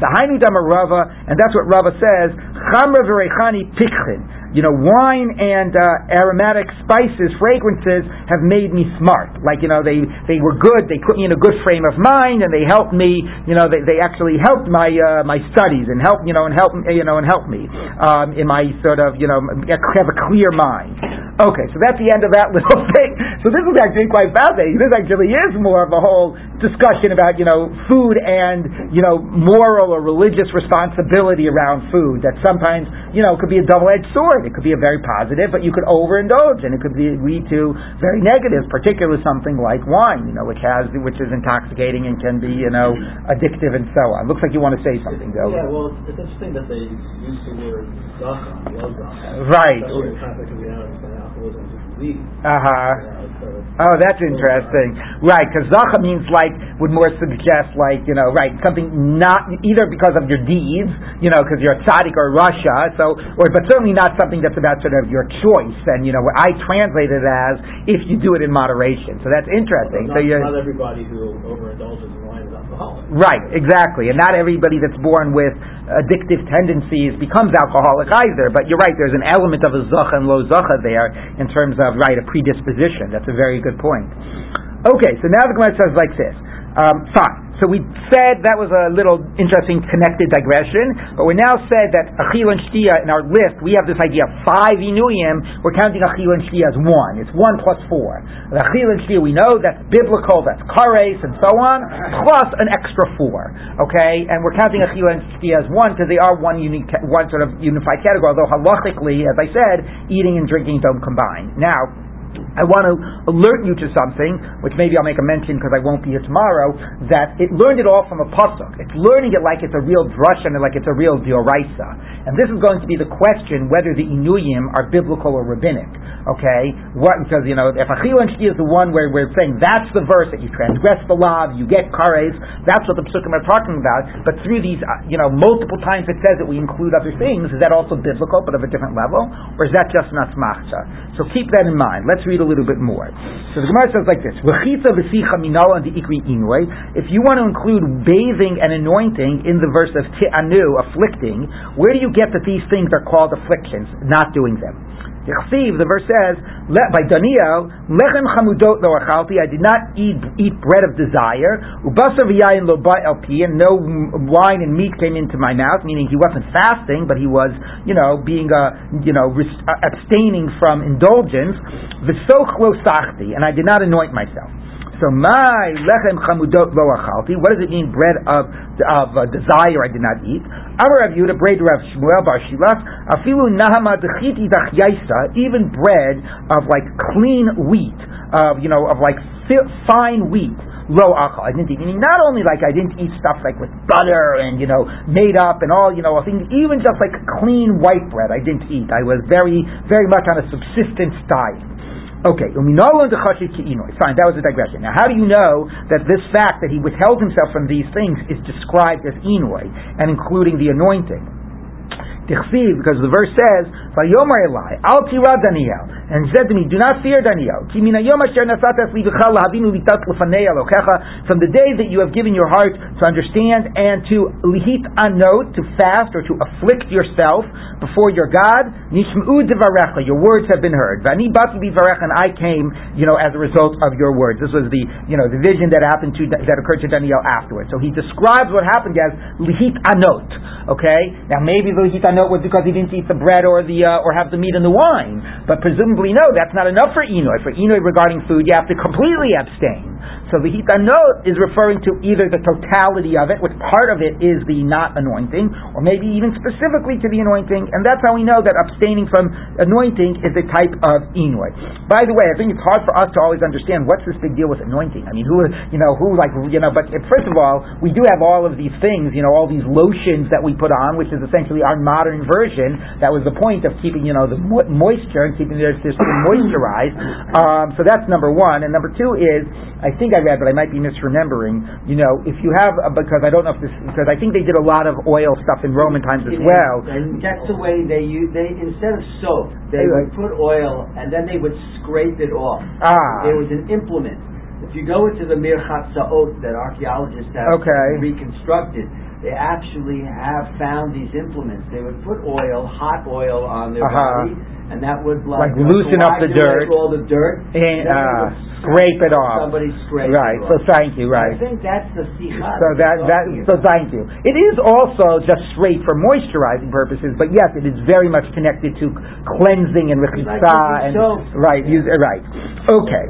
The Hainu Rava, and that's what Rava says. Chamra v'reichani pikchin you know, wine and uh, aromatic spices, fragrances have made me smart. Like, you know, they, they were good, they put me in a good frame of mind, and they helped me, you know, they, they actually helped my, uh, my studies and helped, you know, and help, you know, and help me, um, in my sort of, you know, have a clear mind. Okay, so that's the end of that little thing. So this is actually quite fascinating. This actually is more of a whole discussion about, you know, food and, you know, moral or religious responsibility around food that sometimes, you know, could be a double-edged sword. It could be a very positive, but you could overindulge, and it could be, lead to very negatives, particularly something like wine, you know, which has which is intoxicating and can be, you know, addictive and so on. Looks like you want to say something, though. Yeah, well, it's, it's interesting that they use the word zacha, Right. Uh huh. Oh, that's interesting. Right, because zacha means like would more suggest like you know right something not either because of your deeds, you know, because you're a tzaddik or rasha, so or but certainly not something that's about sort of your choice. And you know, what I translate it as if you do it in moderation. So that's interesting. Not, so you're not everybody who overindulges in wine. Right, exactly, and not everybody that's born with addictive tendencies becomes alcoholic either. But you're right, there's an element of a zacha and lo zacha there in terms of right a predisposition. That's a very good point. Okay, so now the Gemara says like this. Um, fine. So we said that was a little interesting connected digression, but we now said that Achil and Shtia in our list, we have this idea of five Inuyim, we're counting Achil and Shtia as one. It's one plus four. The Achil and Shtia we know that's biblical, that's Kares and so on, plus an extra four. Okay? And we're counting Achil and Shtia as one because they are one unique, one sort of unified category, although halachically, as I said, eating and drinking don't combine. Now, I want to alert you to something, which maybe I'll make a mention because I won't be here tomorrow, that it learned it all from a pasuk. It's learning it like it's a real drush and like it's a real dioraisa. And this is going to be the question whether the inuyim are biblical or rabbinic. Okay? What, because, you know, if achil and is the one where we're saying that's the verse that you transgress the law, you get kares, that's what the psukim are talking about. But through these, uh, you know, multiple times it says that we include other things, is that also biblical but of a different level? Or is that just an So keep that in mind. Let's read a little bit more. So the Gemara says like this: If you want to include bathing and anointing in the verse of ti'anu, afflicting, where do you get that these things are called afflictions? Not doing them. The verse says, Let by Daniel, lechem chamudot lo achalti, I did not eat, eat bread of desire, ubasa v'yayin lo elpi, and no wine and meat came into my mouth, meaning he wasn't fasting, but he was, you know, being, uh, you know, uh, abstaining from indulgence, v'soch lo sachti, and I did not anoint myself. So my lechem chamudot lo achalti. What does it mean? Bread of of uh, desire I did not eat. Amar Rav Yehuda, bread Rav Shmuel bar Shilas. Afilu nahama dechiti dachyaisa. Even bread of like clean wheat, of you know of like fine wheat. Lo achal. I didn't eat. Meaning not only like I didn't eat stuff like with butter and you know made up and all you know things. Even just like clean white bread, I didn't eat. I was very very much on a subsistence diet. Okay, fine, that was a digression. Now, how do you know that this fact that he withheld himself from these things is described as inoy and including the anointing? Tichsiv, because the verse says, Vayomer Elai, Al Tira Daniel, and said to me, Do not fear Daniel. From the day that you have given your heart to understand and to lihit anot, to fast or to afflict yourself before your God, nishma'u devarecha, your words have been heard. Vani bati bivarech, and I came, you know, as a result of your words. This was the, you know, the vision that happened to, that occurred to Daniel afterwards. So he describes what happened as lihit anot, okay? Now maybe the lihit anot was because he didn't eat the bread or the, uh, or have the meat and the wine, but presumably no, that's not enough for Enoy. For Enoy regarding food, you have to completely abstain. So the hitanot is referring to either the totality of it, which part of it is the not anointing, or maybe even specifically to the anointing, and that's how we know that abstaining from anointing is a type of enoy. By the way, I think it's hard for us to always understand what's this big deal with anointing. I mean, who, you know, who like, you know, but first of all, we do have all of these things, you know, all these lotions that we put on, which is essentially our modern version. That was the point of keeping, you know, the mo- moisture and keeping their system moisturized. Um, so that's number one, and number two is, I think I read, but I might be misremembering. You know, if you have uh, because I don't know if this because I think they did a lot of oil stuff in Roman times as well. And that's the way they use, they, instead of soap, they would put oil and then they would scrape it off. Ah, It was an implement. If you go into the Mirchatza'ot that archaeologists have Okay. reconstructed, they actually have found these implements. They would put oil, hot oil on their Uh-huh. body, and that would Like loosen up the dirt. all the dirt, and uh, scrape it off. Somebody scrape Right. So thank you. Right. I think that's the sikha. So that that so thank you. It is also just straight for moisturizing purposes, but yes, it is very much connected to cleansing and Like rechitza using and right. Use, right. Okay.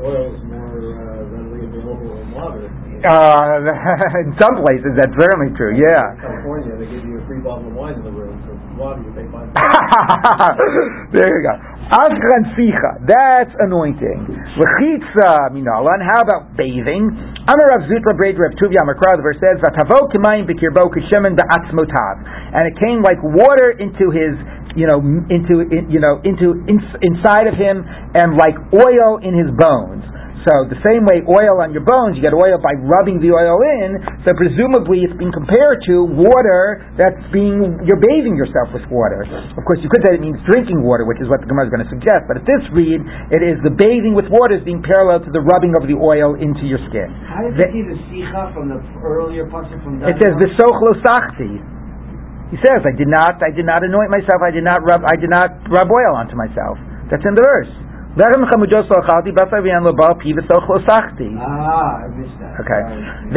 Uh, in some places, that's certainly true. Yeah. In California, they give you a free bottle of wine in the room. So water, you pay five. there you go. Sicha, that's anointing. Lechitza minalan, how about bathing? Amar Rav Zutra Braid Rav Tuvia Amakra, the verse says, Vatavo kimayim b'kirbo kishemen ba'atzmotav. And it came like water into his, you know, into, in, you know, into, in, inside of him, and like oil in his bones. So the same way oil on your bones, you get oil by rubbing the oil in. So presumably it's being compared to water that's being you're bathing yourself with water. Of course, you could say it means drinking water, which is what the Gemara is going to suggest. But at this read, it is the bathing with water is being parallel to the rubbing of the oil into your skin. How does The- it see the sikha from the earlier pasuk from It says Daniel? v'sochlo sachti. He says, I did not, I did not anoint myself. I did not rub, I did not rub oil onto myself. That's in the verse. Lechem chamujos lo achalti, basar v'yan lo bal pi v'sochlo sachti. Ah, I missed that. Okay.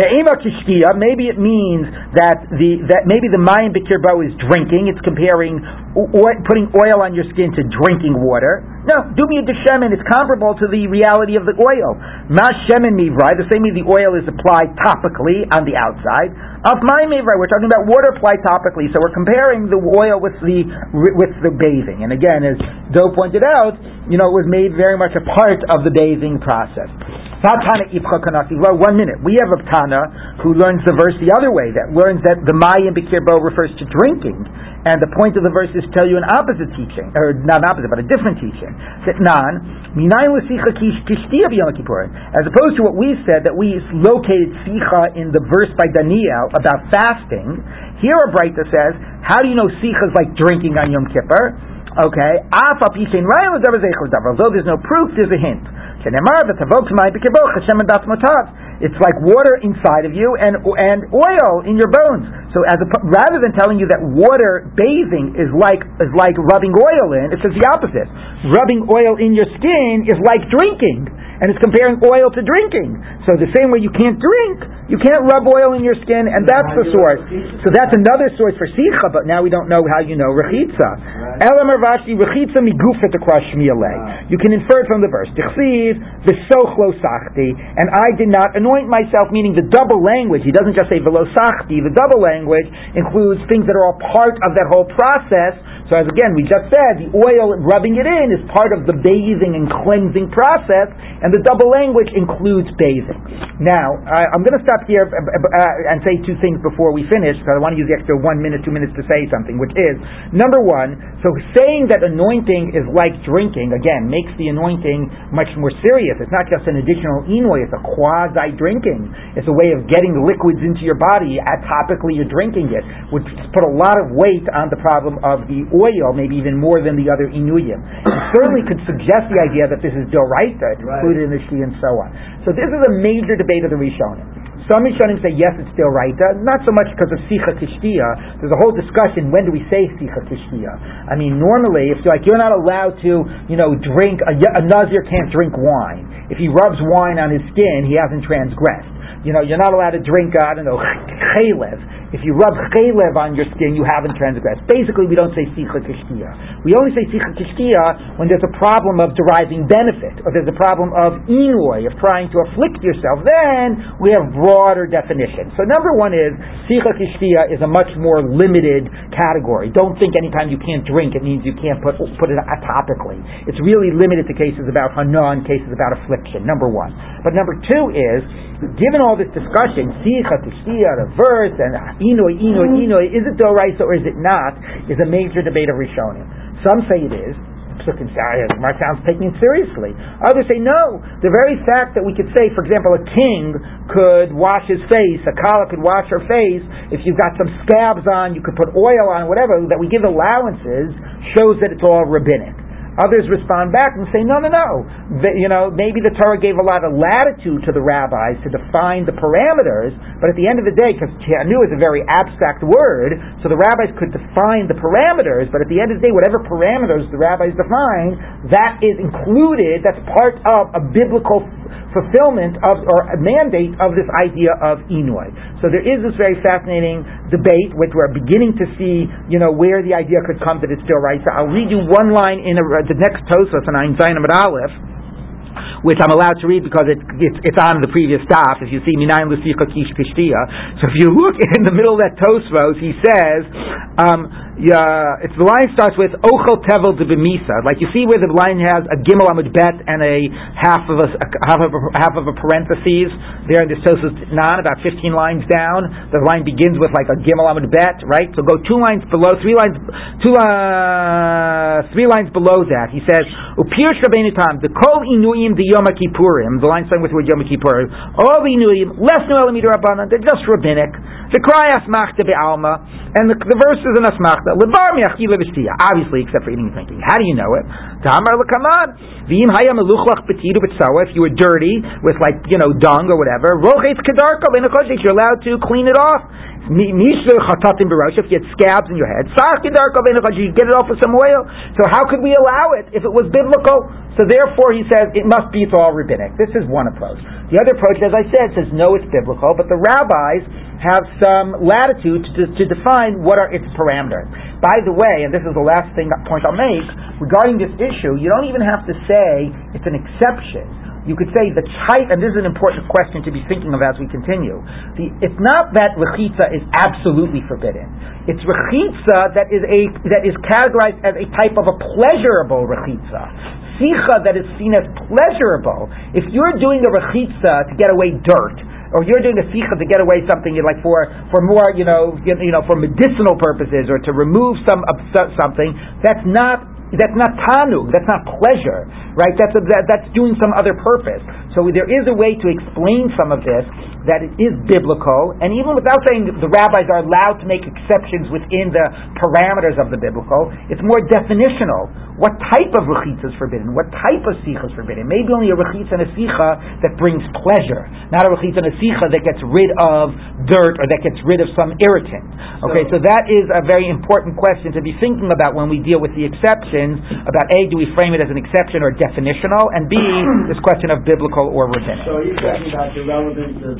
The ema kishkia, maybe it means that the that maybe the mayim bikirbo is drinking. It's comparing o- putting oil on your skin to drinking water. No, dumi shemen. It's comparable to the reality of the oil. Mas shemen mivrai. The same way the oil is applied topically on the outside. Of my mivrai, we're talking about water applied topically. So we're comparing the oil with the with the bathing. And again, as Doe pointed out, you know, it was made very much a part of the bathing process. Well, one minute. We have a Tana who learns the verse the other way, that learns that the Mayim Bikirbo refers to drinking. And the point of the verse is to tell you an opposite teaching, or not an opposite, but a different teaching. As opposed to what we said, that we located sicha in the verse by Daniel about fasting, here a Breita says, how do you know sicha is like drinking on Yom Kippur? Okay, Af al pi shein raya l'davar zeichel davar. Although there's no proof, there's a hint. It's like water inside of you and and oil in your bones. So as a, rather than telling you that water bathing is like is like rubbing oil in, it says the opposite. Rubbing oil in your skin is like drinking, and it's comparing oil to drinking. So the same way you can't drink, you can't rub oil in your skin, and that's the source. So that's another source for sicha, but now we don't know how you know rechitza. Elam Ravashi rechitza migufet akrosh shmiale. You can infer it from the verse. Tichsiv v'sochlo sachti, and I did not anoint myself, meaning the double language. He doesn't just say velo sachti. The double language includes things that are all part of that whole process. So as again, we just said, the oil rubbing it in is part of the bathing and cleansing process, and the double language includes bathing. Now, I, I'm going to stop here uh, uh, and say two things before we finish, because I want to use the extra one minute, two minutes to say something, which is, number one, so saying that anointing is like drinking, again, makes the anointing much more serious. It's not just an additional inoy, it's a quasi-drinking. It's a way of getting liquids into your body, atopically you're drinking it, which put a lot of weight on the problem of the oil, maybe even more than the other inuyim. It certainly could suggest the idea that this is doraita, included in the Shi and so on. So this is a major debate of the Rishonim. Some Rishonim say yes, it's still right. Not so much because of Sicha Kishtia. There's a whole discussion when do we say Sicha Kishtia. I mean, normally, if you're like you're not allowed to, you know, drink a, a Nazir can't drink wine. If he rubs wine on his skin, he hasn't transgressed. You know, you're not allowed to drink, uh, I don't know, chaylev. If you rub chaylev on your skin, you haven't transgressed. Basically, we don't say sicha kishtia. We only say sicha kishtia when there's a problem of deriving benefit, or there's a problem of inoy, of trying to afflict yourself. Then we have broader definitions. So number one is sicha kishtia is a much more limited category. Don't think anytime you can't drink, it means you can't put put it atopically. It's really limited to cases about hana and cases about affliction. Number one. But number two is given all this discussion, sicha, tishtia, the verse, and inoy, inoy, inoy, mm-hmm. is it doraisa or is it not, is a major debate of Rishonim. Some say it is. Gemara sounds taking it seriously. Others say no. The very fact that we could say, for example, a king could wash his face, a kala could wash her face. If you've got some scabs on, you could put oil on, whatever. That we give allowances shows that it's all rabbinic. Others respond back and say, no, no, no. The, you know, maybe the Torah gave a lot of latitude to the rabbis to define the parameters, but at the end of the day, because Tianu is a very abstract word, so the rabbis could define the parameters, but at the end of the day, whatever parameters the rabbis define, that is included, that's part of a biblical fulfillment of or mandate of this idea of Inoy. So there is this very fascinating debate, which we're beginning to see, you know, where the idea could come that it's still right. So I'll read you one line in a, the next Tosfos on Ein Zayin Aleph which I'm allowed to read because it, it's, it's on the previous daf. If you see Minayin Lusicha Kish Kishtia. So if you look in the middle of that Tosfos, he says, um, yeah, it's the line starts with Ochel Tevel de Bemisa. Like you see where the line has a Gimel Amud Bet and a half of a, a half of a, half of a parentheses there in this Tosfos Nan, about 15 lines down. The line begins with like a Gimel Amud Bet, right? So go two lines below, three lines, two uh, three lines below that. He says Upirsh Rabbeinu Tam the Kol Inuyim the Yom Kippurim. The line starting with the word Yom Kippurim. All the Inuyim less no Elamid Rabbanan. They're just rabbinic. The cry asmachta be'alma, and the, the verse is an asmachta. Levar mi'achila v'shtiya, obviously, except for eating and drinking. How do you know it? Tamar lekaman, v'im hayam meluchlach betidu b'tzawa, if you were dirty with like, you know, dung or whatever, rochetz v'nechoshek, you're allowed to clean it off. You had scabs in your head, get it off with some oil. So how could we allow it if it was biblical? So therefore he says it must be it's all rabbinic. This is one approach. The other approach, as I said, says no, it's biblical, but the rabbis have some latitude to, to define what are its parameters. By the way, and this is the last thing point I'll make, regarding this issue, you don't even have to say it's an exception you could say the type, and this is an important question to be thinking of as we continue. The, it's not that rechitza is absolutely forbidden. It's rechitza that is a that is categorized as a type of a pleasurable rechitza. Sicha that is seen as pleasurable. If you're doing a rechitza to get away dirt, or you're doing a sicha to get away something like for for more you know you, know for medicinal purposes or to remove some something that's not that's not tanug, that's not pleasure, right? That's, a, that, that's doing some other purpose. So there is a way to explain some of this that it is biblical, and even without saying the rabbis are allowed to make exceptions within the parameters of the biblical, it's more definitional. What type of rechitza is forbidden? What type of sicha is forbidden? Maybe only a rechitza and a sicha that brings pleasure, not a rechitza and a sicha that gets rid of dirt or that gets rid of some irritant. Okay, so, so that is a very important question to be thinking about when we deal with the exceptions. About a, do we frame it as an exception or definitional, and b, this question of biblical or rabbinic. So are you talking about the relevance of